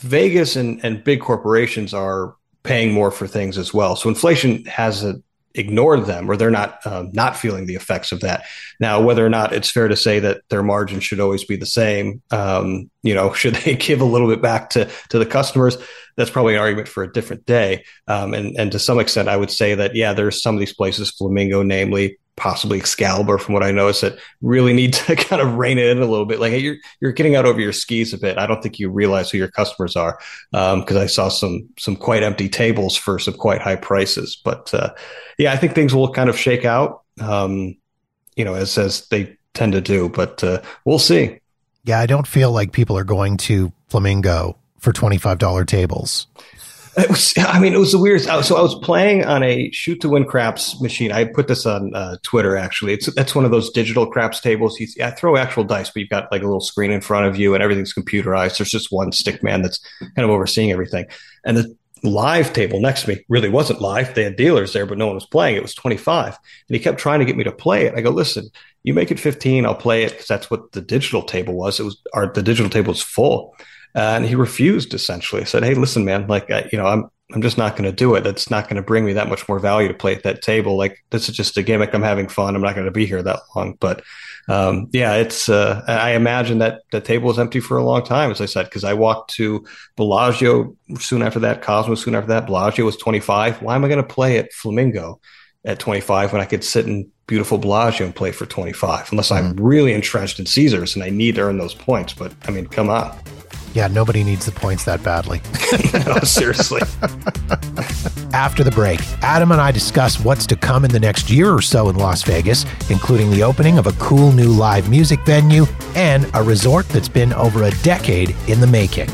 Speaker 3: Vegas and, and big corporations are paying more for things as well. So inflation has a, ignored them or they're not um, not feeling the effects of that. Now, whether or not it's fair to say that their margin should always be the same, um, you know, should they give a little bit back to to the customers? That's probably an argument for a different day. Um, and and to some extent, I would say that yeah, there's some of these places, Flamingo, namely, possibly Excalibur, from what I noticed, that really need to kind of rein it in a little bit. Like, hey, you're you're getting out over your skis a bit. I don't think you realize who your customers are, because um, I saw some some quite empty tables for some quite high prices. But uh, yeah, I think things will kind of shake out, um, you know, as as they tend to do. But uh, we'll see.
Speaker 1: Yeah, I don't feel like people are going to Flamingo for twenty five dollar tables.
Speaker 3: It was, I mean, it was the weirdest. So I was playing on a shoot to win craps machine. I put this on uh, Twitter actually. It's that's one of those digital craps tables. You, I throw actual dice, but you've got like a little screen in front of you, and everything's computerized. There's just one stick man that's kind of overseeing everything. And the live table next to me really wasn't live. They had dealers there, but no one was playing. It was 25, and he kept trying to get me to play it. I go, listen, you make it 15, I'll play it because that's what the digital table was. It was, our the digital table was full. Uh, and he refused essentially. said, "Hey, listen, man. Like, I, you know, I'm I'm just not going to do it. That's not going to bring me that much more value to play at that table. Like, this is just a gimmick. I'm having fun. I'm not going to be here that long. But um, yeah, it's. Uh, I imagine that the table was empty for a long time, as I said, because I walked to Bellagio soon after that, Cosmo soon after that. Bellagio was 25. Why am I going to play at Flamingo at 25 when I could sit in beautiful Bellagio and play for 25? Unless I'm mm-hmm. really entrenched in Caesars and I need to earn those points. But I mean, come on.
Speaker 1: Yeah, nobody needs the points that badly.
Speaker 3: no, seriously.
Speaker 1: After the break, Adam and I discuss what's to come in the next year or so in Las Vegas, including the opening of a cool new live music venue and a resort that's been over a decade in the making.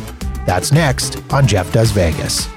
Speaker 1: That's next on Jeff Does Vegas.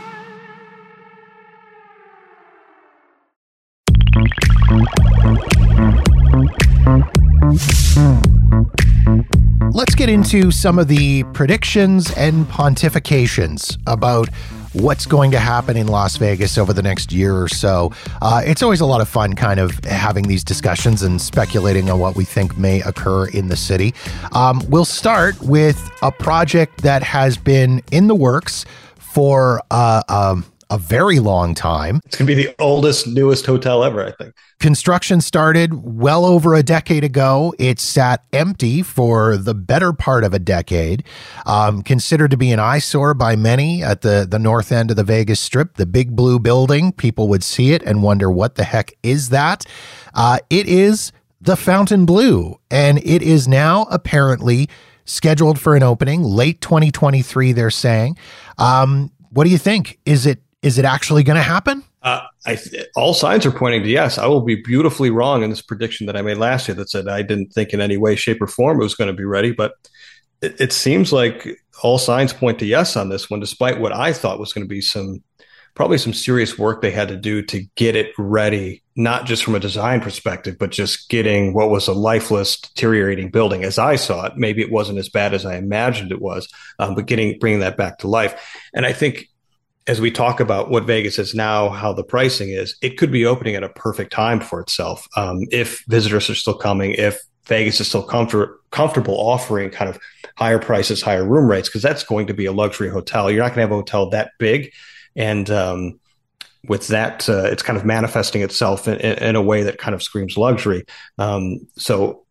Speaker 1: Let's get into some of the predictions and pontifications about what's going to happen in Las Vegas over the next year or so. Uh, it's always a lot of fun kind of having these discussions and speculating on what we think may occur in the city. Um, we'll start with a project that has been in the works for uh, um, a very long time.
Speaker 3: It's going to be the oldest, newest hotel ever, I think.
Speaker 1: Construction started well over a decade ago. It sat empty for the better part of a decade. Um, considered to be an eyesore by many at the, the north end of the Vegas Strip, the big blue building. People would see it and wonder, what the heck is that? Uh, it is the Fontainebleau, and it is now apparently scheduled for an opening late 2023, they're saying. Um, what do you think? Is it is it actually going to happen?
Speaker 3: Uh, I, all signs are pointing to yes. I will be beautifully wrong in this prediction that I made last year that said I didn't think in any way, shape, or form it was going to be ready. But it, it seems like all signs point to yes on this one, despite what I thought was going to be some probably some serious work they had to do to get it ready, not just from a design perspective, but just getting what was a lifeless, deteriorating building as I saw it. Maybe it wasn't as bad as I imagined it was, um, but getting bringing that back to life. And I think as we talk about what Vegas is now, how the pricing is, it could be opening at a perfect time for itself. Um, if visitors are still coming, if Vegas is still comfort, comfortable offering kind of higher prices, higher room rates, because that's going to be a luxury hotel. You're not going to have a hotel that big. And um, with that, uh, it's kind of manifesting itself in, in, a way that kind of screams luxury. Um, so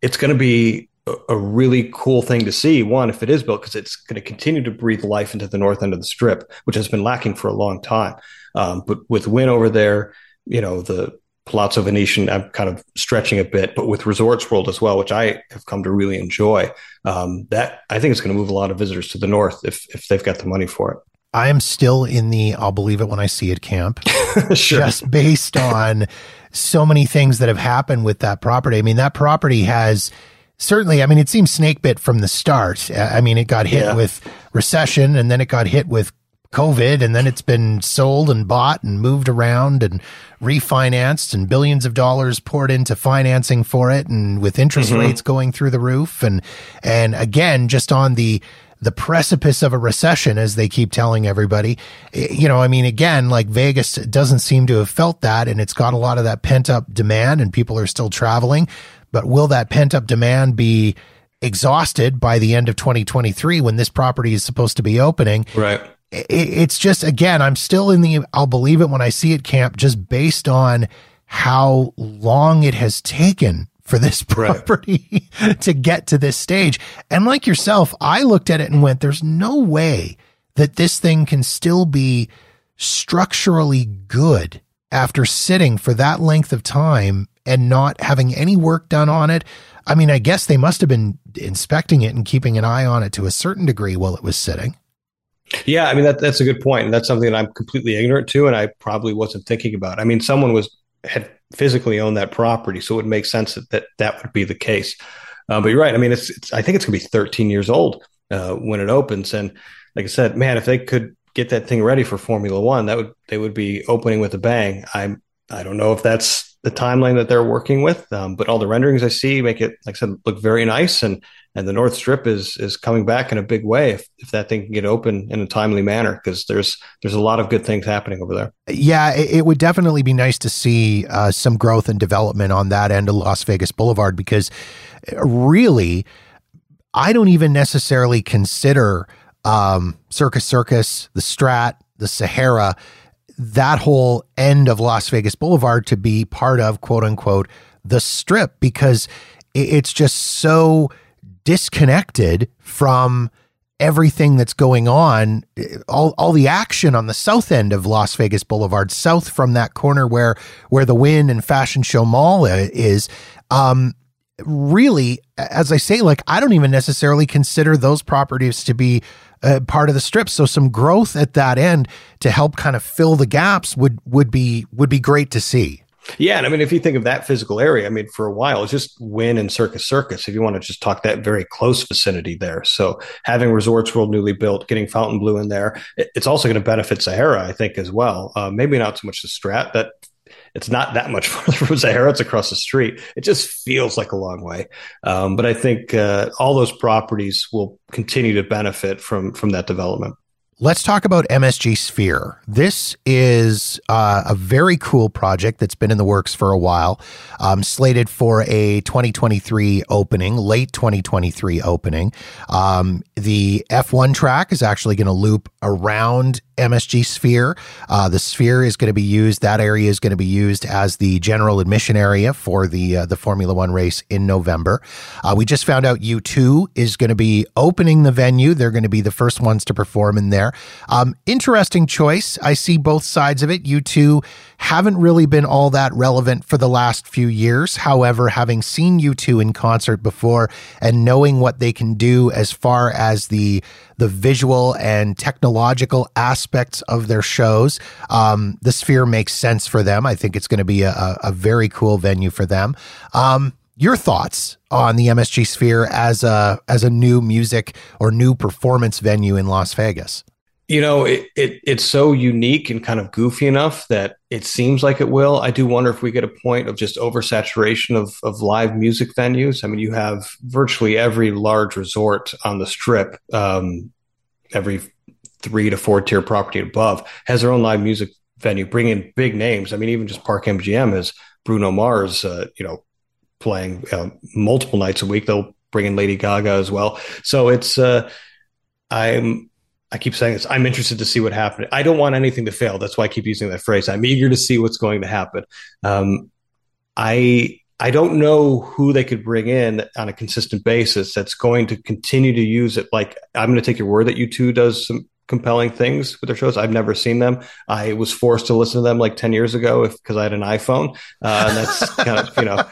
Speaker 3: it's going to be a really cool thing to see. One, if it is built, because it's going to continue to breathe life into the north end of the strip, which has been lacking for a long time. Um, but with Wynn over there, you know, the Palazzo Venetian, I'm kind of stretching a bit, but with Resorts World as well, which I have come to really enjoy, um, that I think it's going to move a lot of visitors to the north if if they've got the money for it.
Speaker 1: I am still in the I'll believe it when I see it camp. sure. Just based on so many things that have happened with that property. I mean, that property has certainly, I mean, it seems snake bit from the start. I mean, it got hit yeah. with recession and then it got hit with COVID and then it's been sold and bought and moved around and refinanced and billions of dollars poured into financing for it and with interest mm-hmm. rates going through the roof and and again just on the the precipice of a recession as they keep telling everybody you know i mean again like vegas doesn't seem to have felt that and it's got a lot of that pent up demand and people are still traveling but will that pent up demand be exhausted by the end of 2023 when this property is supposed to be opening?
Speaker 3: Right.
Speaker 1: It's just, again, I'm still in the I'll believe it when I see it camp, just based on how long it has taken for this property right. to get to this stage. And like yourself, I looked at it and went, there's no way that this thing can still be structurally good after sitting for that length of time and not having any work done on it. I mean, I guess they must have been inspecting it and keeping an eye on it to a certain degree while it was sitting.
Speaker 3: Yeah, I mean that that's a good point, and that's something that I'm completely ignorant to, and I probably wasn't thinking about. I mean, someone was had physically owned that property, so it would make sense that that, that would be the case. Uh, but you're right. I mean, it's, it's I think it's going to be 13 years old uh, when it opens, and like I said, man, if they could get that thing ready for Formula One, that would they would be opening with a bang. I'm I don't know if that's the timeline that they're working with. Um, but all the renderings I see make it, like I said, look very nice. And and the North Strip is is coming back in a big way if, if that thing can get open in a timely manner because there's there's a lot of good things happening over there.
Speaker 1: Yeah, it, it would definitely be nice to see uh, some growth and development on that end of Las Vegas Boulevard because uh, really, I don't even necessarily consider um, Circus Circus, the Strat, the Sahara that whole end of Las Vegas Boulevard to be part of quote unquote the strip because it's just so disconnected from everything that's going on all all the action on the south end of Las Vegas Boulevard south from that corner where where the Wynn and Fashion Show Mall is um really, as I say, like I don't even necessarily consider those properties to be uh, part of the strip. So some growth at that end to help kind of fill the gaps would would be would be great to see.
Speaker 3: Yeah, and I mean, if you think of that physical area, I mean, for a while, it's just Wynn and Circus Circus. If you want to just talk that very close vicinity there, so having Resorts World newly built, getting Fontainebleau in there, it's also going to benefit Sahara, I think, as well. Uh, maybe not so much the Strat. That it's not that much farther from Sahara. It's across the street. It just feels like a long way. Um, but I think uh, all those properties will continue to benefit from from that development.
Speaker 1: Let's talk about MSG Sphere. This is uh, a very cool project that's been in the works for a while, um, slated for a 2023 opening, late 2023 opening. Um, the F1 track is actually going to loop around MSG Sphere. Uh, the Sphere is going to be used. That area is going to be used as the general admission area for the uh, the Formula One race in November. Uh, we just found out U2 is going to be opening the venue. They're going to be the first ones to perform in there. Um, interesting choice. I see both sides of it. U2 haven't really been all that relevant for the last few years. However, having seen U2 in concert before and knowing what they can do as far as the the visual and technological aspects of their shows, um, the Sphere makes sense for them. I think it's going to be a, a, very cool venue for them. Um, your thoughts on the MSG Sphere as a as a new music or new performance venue in Las Vegas?
Speaker 3: You know, it, it it's so unique and kind of goofy enough that it seems like it will. I do wonder if we get a point of just oversaturation of of live music venues. I mean, you have virtually every large resort on the strip, um, every three to four tier property above has their own live music venue, bring in big names. I mean, even just Park MGM has Bruno Mars, uh, you know, playing uh, multiple nights a week. They'll bring in Lady Gaga as well. So it's uh, I'm I keep saying this. I'm interested to see what happens. I don't want anything to fail. That's why I keep using that phrase. I'm eager to see what's going to happen. Um, I I don't know who they could bring in on a consistent basis that's going to continue to use it. Like I'm going to take your word that U2 does some compelling things with their shows. I've never seen them. I was forced to listen to them like 10 years ago because I had an iPhone. Uh, and that's kind of, you know,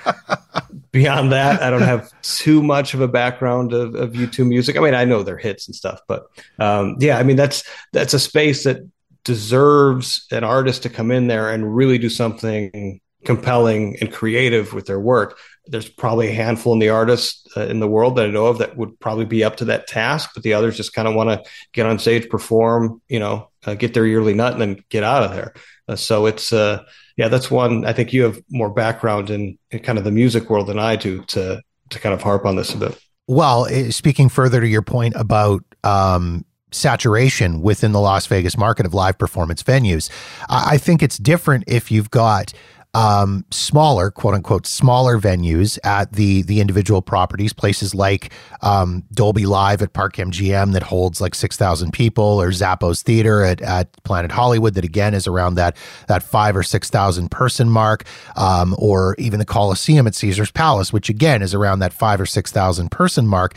Speaker 3: beyond that, I don't have too much of a background of, of U2 music. I mean, I know their hits and stuff, but um, yeah, I mean, that's, that's a space that deserves an artist to come in there and really do something compelling and creative with their work. There's probably a handful in the artists uh, in the world that I know of that would probably be up to that task, but the others just kind of want to get on stage, perform, you know, uh, get their yearly nut, and then get out of there. Uh, so it's, uh, yeah, that's one. I think you have more background in, in kind of the music world than I do to to kind of harp on this a bit.
Speaker 1: Well, eh, speaking further to your point about um, saturation within the Las Vegas market of live performance venues, I think it's different if you've got um, smaller, quote unquote, smaller venues at the the individual properties, places like um, Dolby Live at Park MGM that holds like six thousand people, or Zappos Theater at, at Planet Hollywood that again is around that that five or six thousand person mark, um, or even the Coliseum at Caesar's Palace, which again is around that five or six thousand person mark.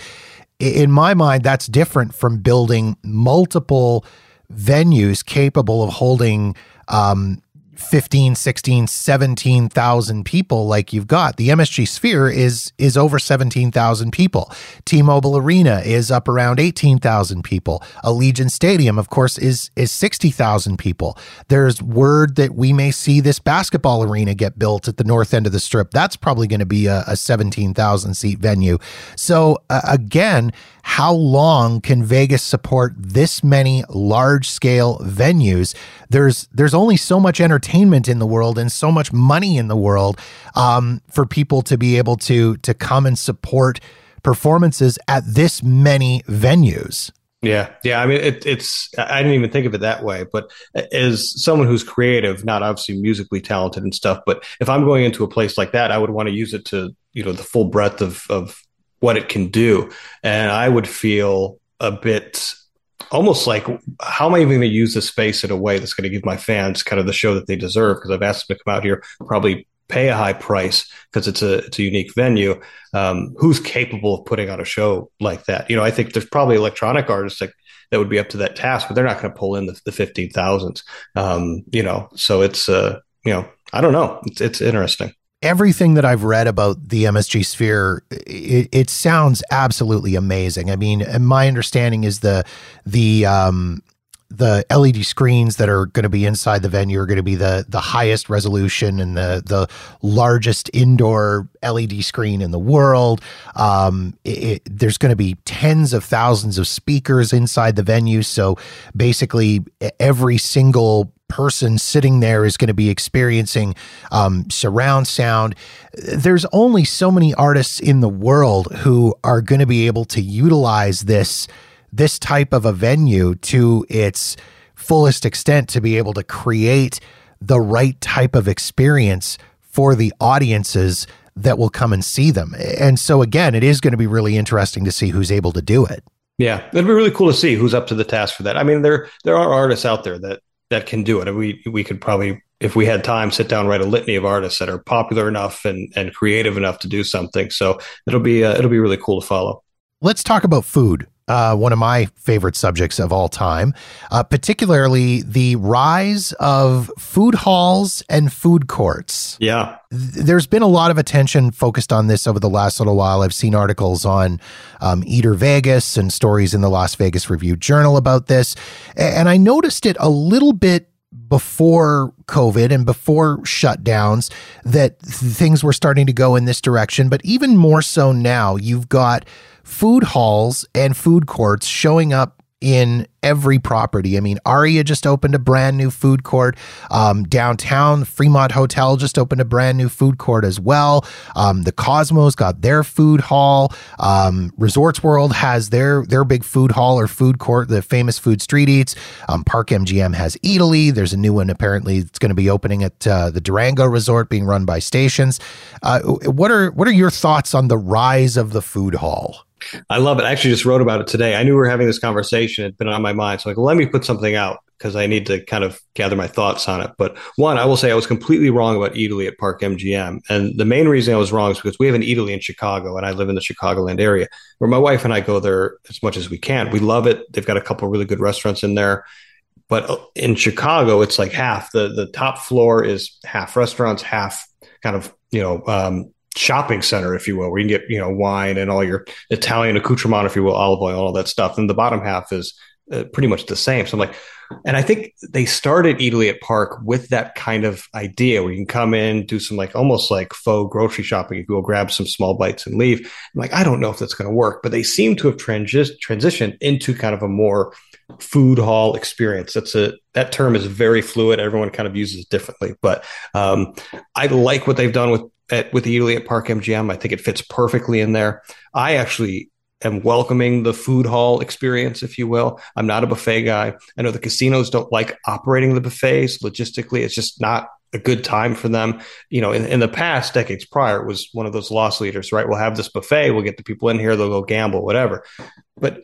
Speaker 1: In my mind, that's different from building multiple venues capable of holding um, 15 16 17,000 people like you've got. The MSG Sphere is is over 17,000 people. T-Mobile Arena is up around 18,000 people. Allegiant Stadium of course is is 60,000 people. There's word that we may see this basketball arena get built at the north end of the strip. That's probably going to be a, a 17,000 seat venue. So uh, again how long can Vegas support this many large scale venues? There's there's only so much entertainment in the world and so much money in the world um, for people to be able to to come and support performances at this many venues.
Speaker 3: Yeah, yeah. I mean, it, it's. I didn't even think of it that way. But as someone who's creative, not obviously musically talented and stuff, but if I'm going into a place like that, I would want to use it to, you know, the full breadth of of what it can do. And I would feel a bit almost like how am I even going to use this space in a way that's going to give my fans kind of the show that they deserve? Because I've asked them to come out here, probably pay a high price because it's a it's a unique venue. Um, who's capable of putting on a show like that? You know, I think there's probably electronic artists that that would be up to that task, but they're not going to pull in the, the fifteen thousands. Um, you know, so it's uh, you know, I don't know. It's it's interesting
Speaker 1: everything that I've read about the MSG Sphere, it, it sounds absolutely amazing. I mean, my understanding is the the um, the LED screens that are going to be inside the venue are going to be the the highest resolution and the the largest indoor LED screen in the world. Um, it, it, there's going to be tens of thousands of speakers inside the venue, so basically every single person sitting there is going to be experiencing um, surround sound. There's only so many artists in the world who are going to be able to utilize this this type of a venue to its fullest extent to be able to create the right type of experience for the audiences that will come and see them. And so again, it is going to be really interesting to see who's able to do it.
Speaker 3: Yeah, it'd be really cool to see who's up to the task for that. I mean, there there are artists out there that that can do it. And we we could probably, if we had time, sit down write a litany of artists that are popular enough and and creative enough to do something. So it'll be uh, it'll be really cool to follow.
Speaker 1: Let's talk about food uh, one of my favorite subjects of all time, uh, particularly the rise of food halls and food courts.
Speaker 3: Yeah.
Speaker 1: There's been a lot of attention focused on this over the last little while. I've seen articles on um, Eater Vegas and stories in the Las Vegas Review Journal about this. And I noticed it a little bit before COVID and before shutdowns that things were starting to go in this direction. But even more so now, you've got food halls and food courts showing up in every property. I mean, Aria just opened a brand new food court um, downtown. Fremont Hotel just opened a brand new food court as well. Um, the Cosmos got their food hall. Um, Resorts World has their their big food hall or food court, the famous food street eats. Um, Park MGM has Eataly. There's a new one apparently. It's going to be opening at uh, the Durango Resort, being run by Stations. Uh, what are what are your thoughts on the rise of the food hall?
Speaker 3: I love it. I actually just wrote about it today. I knew we were having this conversation. It'd been on my mind. So like, let me put something out because I need to kind of gather my thoughts on it. But one, I will say I was completely wrong about Eataly at Park MGM. And the main reason I was wrong is because we have an Eataly in Chicago and I live in the Chicagoland area where my wife and I go there as much as we can. We love it. They've got a couple really good restaurants in there. But uh, in Chicago, it's like half the, the top floor is half restaurants, half kind of, you know, um, shopping center, if you will, where you can get, you know, wine and all your Italian accoutrement, if you will, olive oil, all that stuff. And the bottom half is uh, pretty much the same. So I'm like, and I think they started Eataly at Park with that kind of idea where you can come in, do some like almost like faux grocery shopping. You go grab some small bites and leave. I'm like, I don't know if that's going to work, but they seem to have transi- transitioned into kind of a more food hall experience. That's a that term is very fluid. Everyone kind of uses it differently, but um, I like what they've done with at with the Eataly at Park MGM. I think it fits perfectly in there. I actually am welcoming the food hall experience, if you will. I'm not a buffet guy. I know the casinos don't like operating the buffets logistically. It's just not a good time for them. You know, in, in the past, decades prior, it was one of those loss leaders, right? We'll have this buffet, we'll get the people in here, they'll go gamble, whatever. But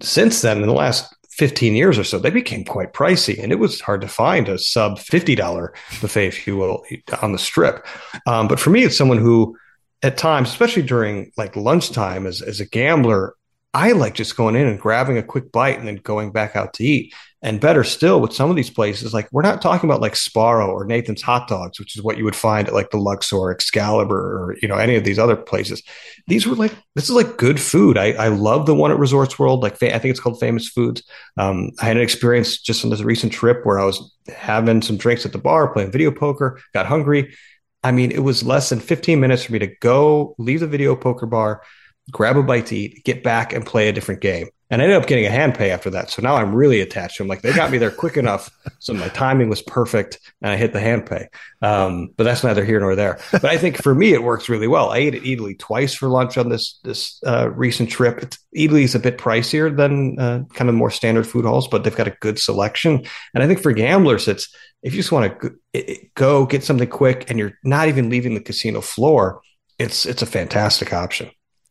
Speaker 3: since then, in the last 15 years or so, they became quite pricey, and it was hard to find a sub $50 buffet, if you will, on the strip. Um, but for me, it's someone who, at times, especially during like lunchtime, as, as a gambler, I like just going in and grabbing a quick bite and then going back out to eat. And better still, with some of these places, like we're not talking about like Sbarro or Nathan's Hot Dogs, which is what you would find at like the Luxor, Excalibur, or you know any of these other places. These were like this is like good food. I, I love the one at Resorts World. Like I think it's called Famous Foods. Um, I had an experience just on this recent trip where I was having some drinks at the bar, playing video poker, got hungry. I mean, it was less than 15 minutes for me to go leave the video poker bar, grab a bite to eat, get back and play a different game. And I ended up getting a hand pay after that. So now I'm really attached to them. Like they got me there quick enough. So my timing was perfect and I hit the hand pay. Um, but that's neither here nor there. But I think for me, it works really well. I ate at Eataly twice for lunch on this, this uh, recent trip. Eataly is a bit pricier than uh, kind of more standard food halls, but they've got a good selection. And I think for gamblers, it's, if you just want to go get something quick and you're not even leaving the casino floor, it's, it's a fantastic option.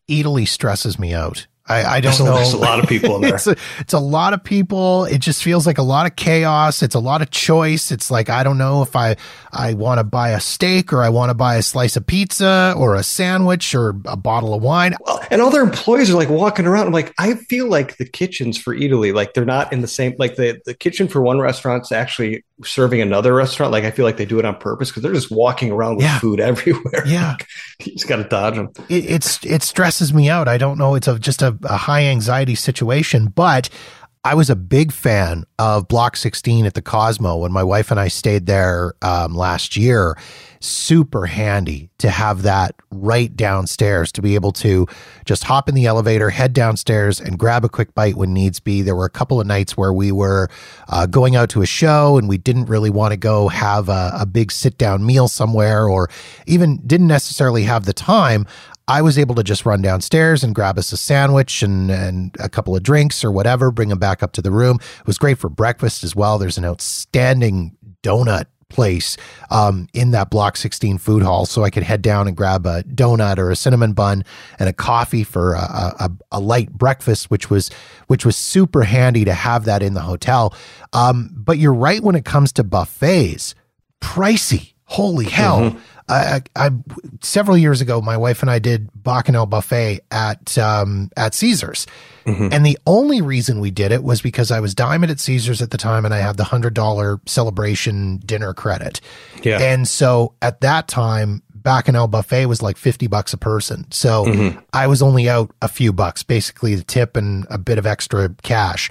Speaker 1: Eataly stresses me out. I, I don't there's
Speaker 3: know.
Speaker 1: A,
Speaker 3: there's a lot of people in there.
Speaker 1: it's, a, it's a lot of people. It just feels like a lot of chaos. It's a lot of choice. It's like I don't know if I I want to buy a steak or I want to buy a slice of pizza or a sandwich or a bottle of wine.
Speaker 3: Well, and all their employees are like walking around. I'm like, I feel like the kitchens for Eataly, like they're not in the same. Like the the kitchen for one restaurant's actually serving another restaurant. Like I feel like they do it on purpose because they're just walking around with
Speaker 1: Yeah.
Speaker 3: food everywhere.
Speaker 1: Yeah.
Speaker 3: you just got to dodge them.
Speaker 1: it, it's it stresses me out. I don't know. It's a just a, a high anxiety situation, but I was a big fan of Block 16 at the Cosmo when my wife and I stayed there um, last year. Super handy to have that right downstairs to be able to just hop in the elevator, head downstairs, and grab a quick bite when needs be. There were a couple of nights where we were uh, going out to a show and we didn't really want to go have a, a big sit down meal somewhere or even didn't necessarily have the time. I was able to just run downstairs and grab us a sandwich and, and a couple of drinks or whatever, bring them back up to the room. It was great for breakfast as well. There's an outstanding donut place um, in that Block 16 food hall. So I could head down and grab a donut or a cinnamon bun and a coffee for a, a, a light breakfast, which was which was super handy to have that in the hotel. Um, but you're right when it comes to buffets, pricey. Holy hell. I, I, I several years ago, my wife and I did Bacchanal buffet at um, at Caesars, and the only reason we did it was because I was diamond at Caesars at the time, and I had the hundred dollar celebration dinner credit.
Speaker 3: Yeah.
Speaker 1: and so at that time, Bacchanal buffet was like fifty bucks a person. So I was only out a few bucks, basically the tip and a bit of extra cash.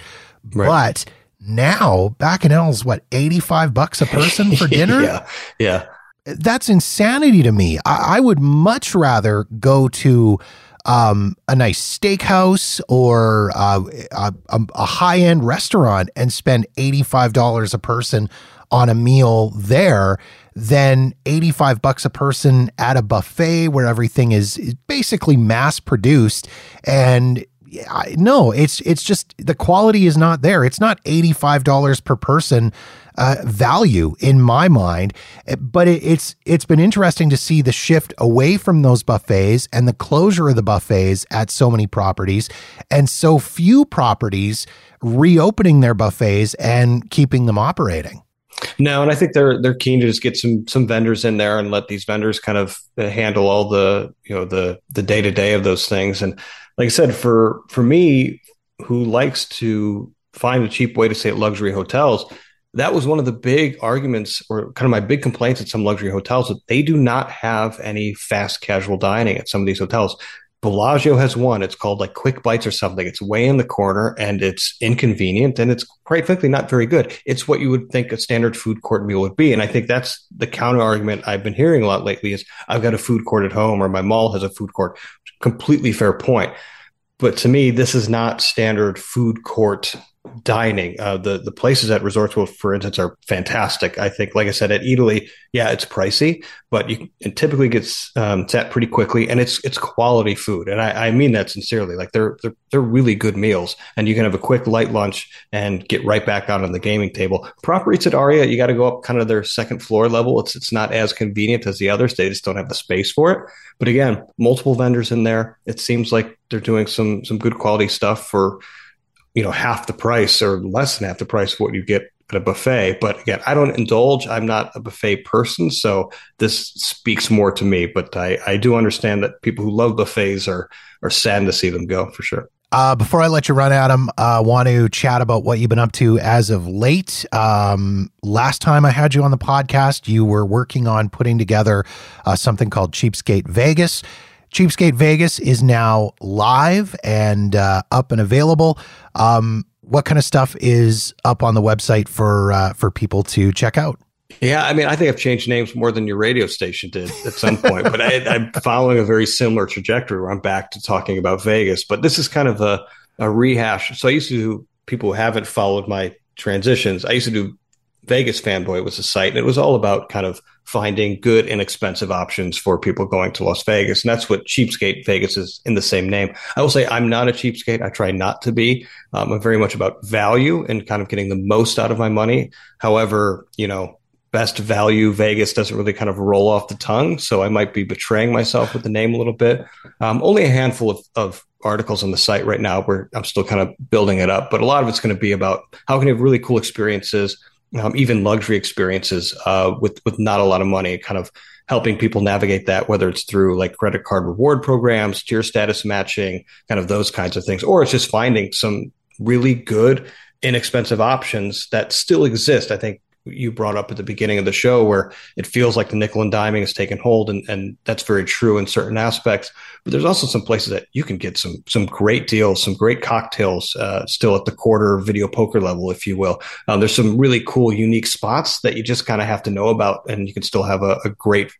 Speaker 3: Right.
Speaker 1: But now Bacchanal's what eighty five bucks a person for dinner
Speaker 3: yeah. Yeah.
Speaker 1: That's insanity to me. I, I would much rather go to um, a nice steakhouse or uh, a, a, high end restaurant and spend $85 a person on a meal there than 85 bucks a person at a buffet where everything is, is basically mass produced and I, no, it's it's just the quality is not there. It's not eighty five dollars per person uh, value in my mind, Eh, but it, it's it's been interesting to see the shift away from those buffets and the closure of the buffets at so many properties, and so few properties reopening their buffets and keeping them operating.
Speaker 3: No, and I think they're they're keen to just get some some vendors in there and let these vendors kind of uh, handle all the you know the the day to day of those things. And like I said, for for me, who likes to find a cheap way to stay at luxury hotels, that was one of the big arguments or kind of my big complaints at some luxury hotels that they do not have any fast casual dining at some of these hotels. Bellagio has one. It's called like Quick Bites or something. It's way in the corner and it's inconvenient and it's quite frankly not very good. It's what you would think a standard food court meal would be. And I think that's the counter argument I've been hearing a lot lately is I've got a food court at home or my mall has a food court. Completely fair point. But to me, this is not standard food court dining. Uh, the the places at Resorts for instance, are fantastic. I think, like I said, at Eataly, yeah, it's pricey, but you it typically gets um, set pretty quickly, and it's it's quality food, and I, I mean that sincerely. Like they're they're they're really good meals, and you can have a quick light lunch and get right back out on the gaming table. Proper Eats at Aria, you got to go up kind of their second floor level. It's it's not as convenient as the others. They just don't have the space for it. But again, multiple vendors in there. It seems like they're doing some some good quality stuff for you know half the price or less than half the price of what you get at a buffet but again i don't indulge i'm not a buffet person so this speaks more to me but i i do understand that people who love buffets are are sad to see them go for sure
Speaker 1: Uh, before I let you run, Adam, I uh, want to chat about what you've been up to as of late. Um, last time I had you on the podcast, you were working on putting together uh, something called Cheapskate Vegas. Cheapskate Vegas is now live and uh, up and available. Um, what kind of stuff is up on the website for uh, for people to check out?
Speaker 3: Yeah, I mean, I think I've changed names more than your radio station did at some point, but I, I'm following a very similar trajectory where I'm back to talking about Vegas. But this is kind of a, a rehash. So I used to do, people who haven't followed my transitions, I used to do Vegas Fanboy was a site, and it was all about kind of finding good, inexpensive options for people going to Las Vegas. And that's what Cheapskate Vegas is in the same name. I will say I'm not a cheapskate. I try not to be. Um, I'm very much about value and kind of getting the most out of my money. However, you know, best value Vegas doesn't really kind of roll off the tongue. So I might be betraying myself with the name a little bit. Um, only a handful of, of articles on the site right now where I'm still kind of building it up, but a lot of it's going to be about how can you have really cool experiences, um, even luxury experiences uh, with, with not a lot of money, kind of helping people navigate that, whether it's through like credit card reward programs, tier status matching, kind of those kinds of things, or it's just finding some really good, inexpensive options that still exist. I think you brought up at the beginning of the show, where it feels like the nickel and diming has taken hold, and, and that's very true in certain aspects. But there's also some places that you can get some some great deals, some great cocktails, uh, still at the quarter video poker level, if you will. Um, there's some really cool, unique spots that you just kind of have to know about, and you can still have a, a great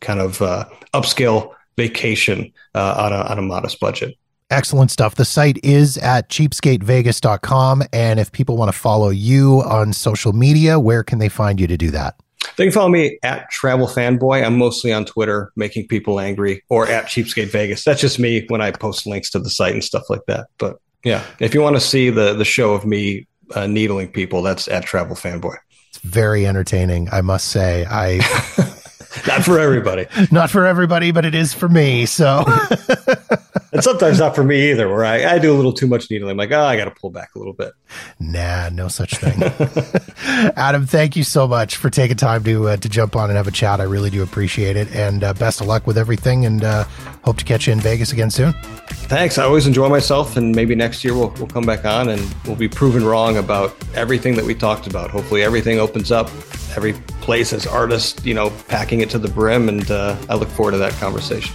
Speaker 3: kind of uh, upscale vacation uh, on, a, on a modest budget.
Speaker 1: Excellent stuff. The site is at cheapskatevegas.com. And if people want to follow you on social media, where can they find you to do that?
Speaker 3: They can follow me at Travel Fanboy. I'm mostly on Twitter, making people angry, or at Cheapskate Vegas. That's just me when I post links to the site and stuff like that. But yeah, if you want to see the the show of me uh, needling people, that's at Travel Fanboy.
Speaker 1: It's very entertaining, I must say. I
Speaker 3: not for everybody.
Speaker 1: not for everybody, but it is for me. So,
Speaker 3: and sometimes not for me either, where I, I do a little too much needling. I'm like, oh, I got to pull back a little bit.
Speaker 1: Nah, no such thing. Adam, thank you so much for taking time to uh, to jump on and have a chat. I really do appreciate it, and uh, best of luck with everything. And uh, hope to catch you in Vegas again soon.
Speaker 3: Thanks. I always enjoy myself, and maybe next year we'll we'll come back on and we'll be proven wrong about everything that we talked about. Hopefully, everything opens up. Every place has artists, you know, packing it to the brim, and uh, I look forward to that conversation.